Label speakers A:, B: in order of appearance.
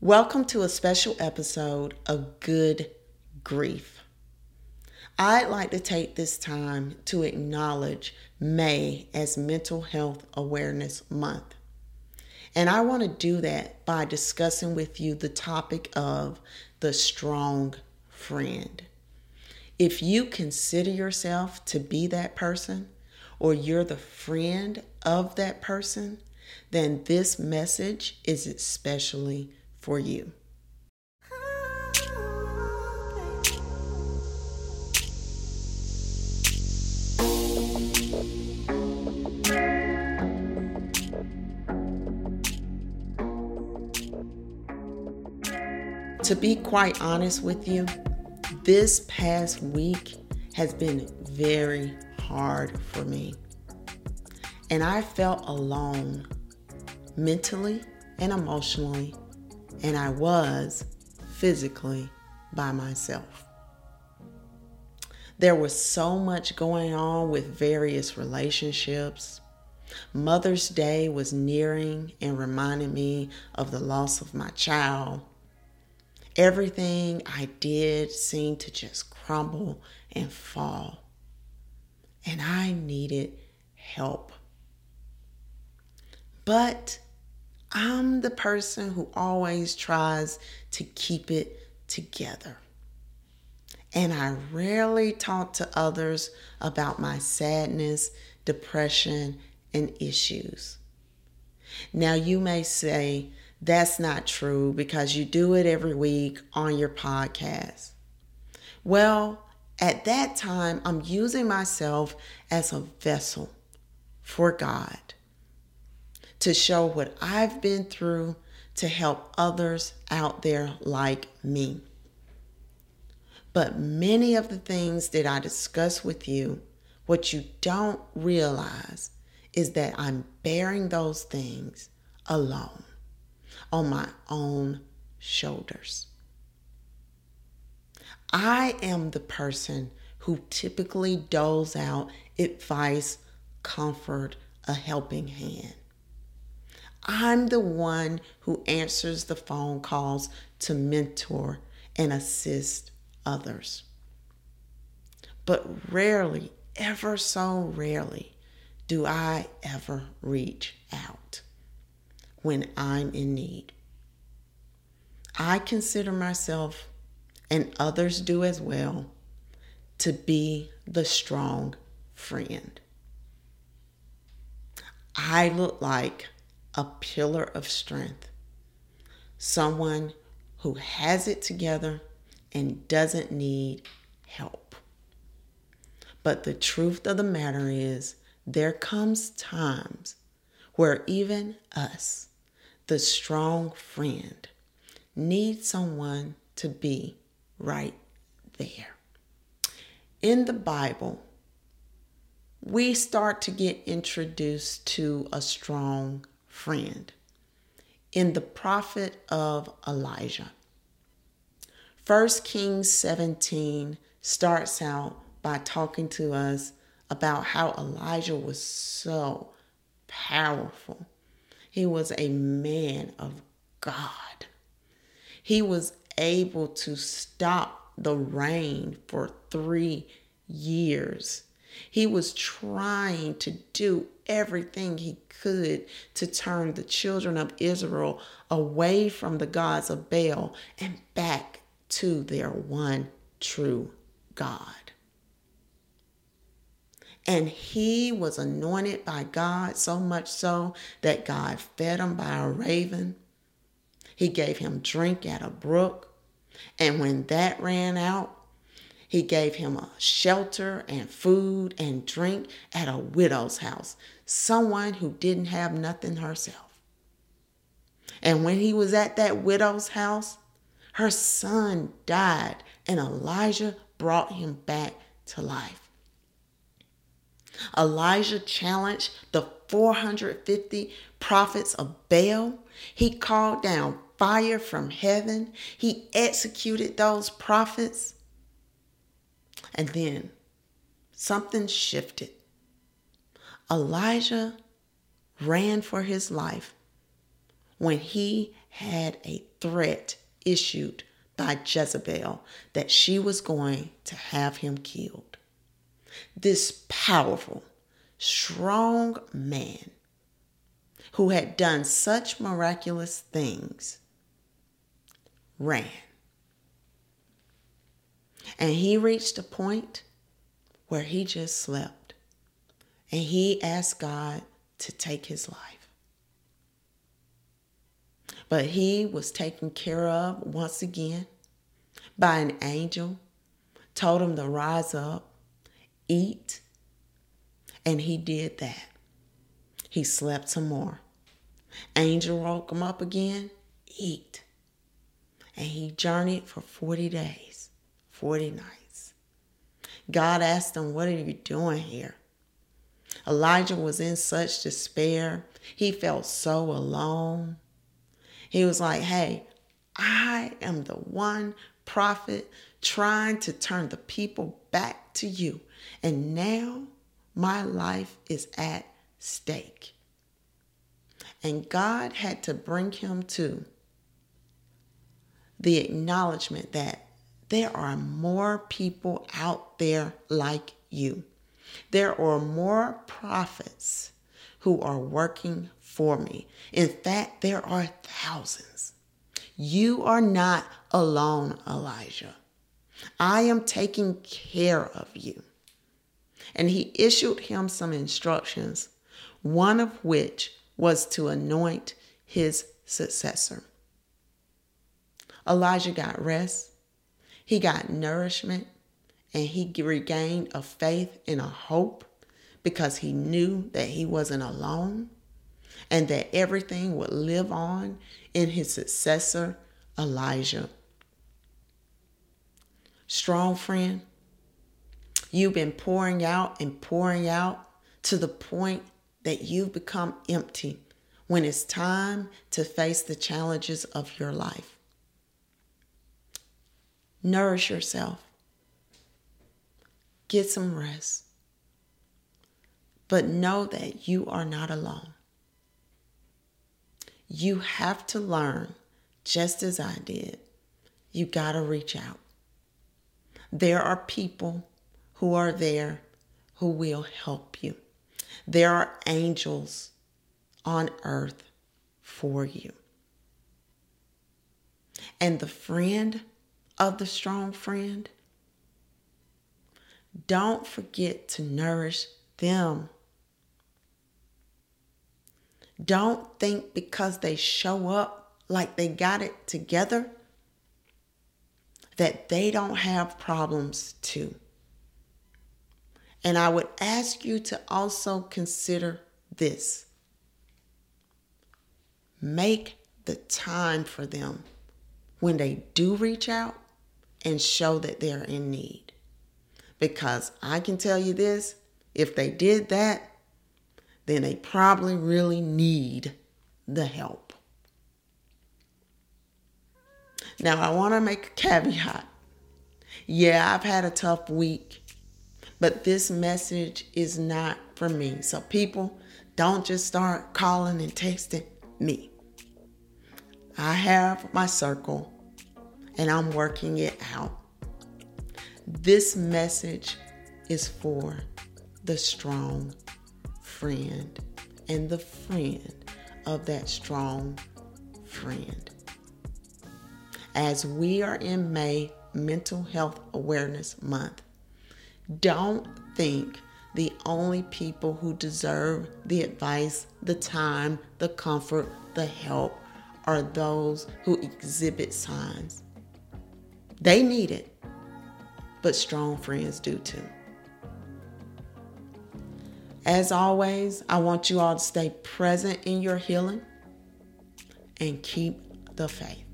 A: Welcome to a special episode of Good Grief. I'd like to take this time to acknowledge May as Mental Health Awareness Month. And I want to do that by discussing with you the topic of the strong friend. If you consider yourself to be that person, or you're the friend of that person, then this message is especially for you. To be quite honest with you, this past week has been very hard for me. And I felt alone mentally and emotionally and I was physically by myself. There was so much going on with various relationships. Mother's Day was nearing and reminded me of the loss of my child. Everything I did seemed to just crumble and fall. And I needed help. But I'm the person who always tries to keep it together. And I rarely talk to others about my sadness, depression, and issues. Now, you may say that's not true because you do it every week on your podcast. Well, at that time, I'm using myself as a vessel for God to show what I've been through to help others out there like me. But many of the things that I discuss with you, what you don't realize is that I'm bearing those things alone on my own shoulders. I am the person who typically doles out advice, comfort, a helping hand. I'm the one who answers the phone calls to mentor and assist others. But rarely, ever so rarely, do I ever reach out when I'm in need. I consider myself, and others do as well, to be the strong friend. I look like a pillar of strength, someone who has it together and doesn't need help. But the truth of the matter is, there comes times where even us, the strong friend, need someone to be right there. In the Bible, we start to get introduced to a strong friend in the prophet of Elijah. 1 Kings 17 starts out by talking to us about how Elijah was so powerful. He was a man of God. He was able to stop the rain for three years. He was trying to do everything he could to turn the children of Israel away from the gods of Baal and back to their one true God. And he was anointed by God so much so that God fed him by a raven. He gave him drink at a brook. And when that ran out, he gave him a shelter and food and drink at a widow's house, someone who didn't have nothing herself. And when he was at that widow's house, her son died, and Elijah brought him back to life. Elijah challenged the 450 prophets of Baal. He called down fire from heaven. He executed those prophets. And then something shifted. Elijah ran for his life when he had a threat issued by Jezebel that she was going to have him killed. This powerful, strong man who had done such miraculous things ran. And he reached a point where he just slept and he asked God to take his life. But he was taken care of once again by an angel, told him to rise up, eat, and he did that. He slept some more. Angel woke him up again, eat. And he journeyed for 40 days, 40 nights. God asked him, What are you doing here? Elijah was in such despair. He felt so alone. He was like, Hey, I am the one prophet trying to turn the people back to you. And now my life is at stake. And God had to bring him to the acknowledgement that there are more people out there like you. There are more prophets who are working for me. In fact, there are thousands. You are not alone, Elijah. I am taking care of you. And he issued him some instructions, one of which was to anoint his successor. Elijah got rest, he got nourishment, and he regained a faith and a hope because he knew that he wasn't alone and that everything would live on in his successor, Elisha. Strong friend, you've been pouring out and pouring out to the point that you've become empty when it's time to face the challenges of your life. Nourish yourself. Get some rest. But know that you are not alone. You have to learn, just as I did. You got to reach out. There are people who are there who will help you. There are angels on earth for you. And the friend of the strong friend, don't forget to nourish them. Don't think because they show up like they got it together that they don't have problems too. And I would ask you to also consider this make the time for them when they do reach out and show that they're in need. Because I can tell you this if they did that, then they probably really need the help. Now, I want to make a caveat. Yeah, I've had a tough week, but this message is not for me. So, people, don't just start calling and texting me. I have my circle and I'm working it out. This message is for the strong friend and the friend of that strong friend. As we are in May Mental Health Awareness Month, don't think the only people who deserve the advice, the time, the comfort, the help are those who exhibit signs. They need it, but strong friends do too. As always, I want you all to stay present in your healing and keep the faith.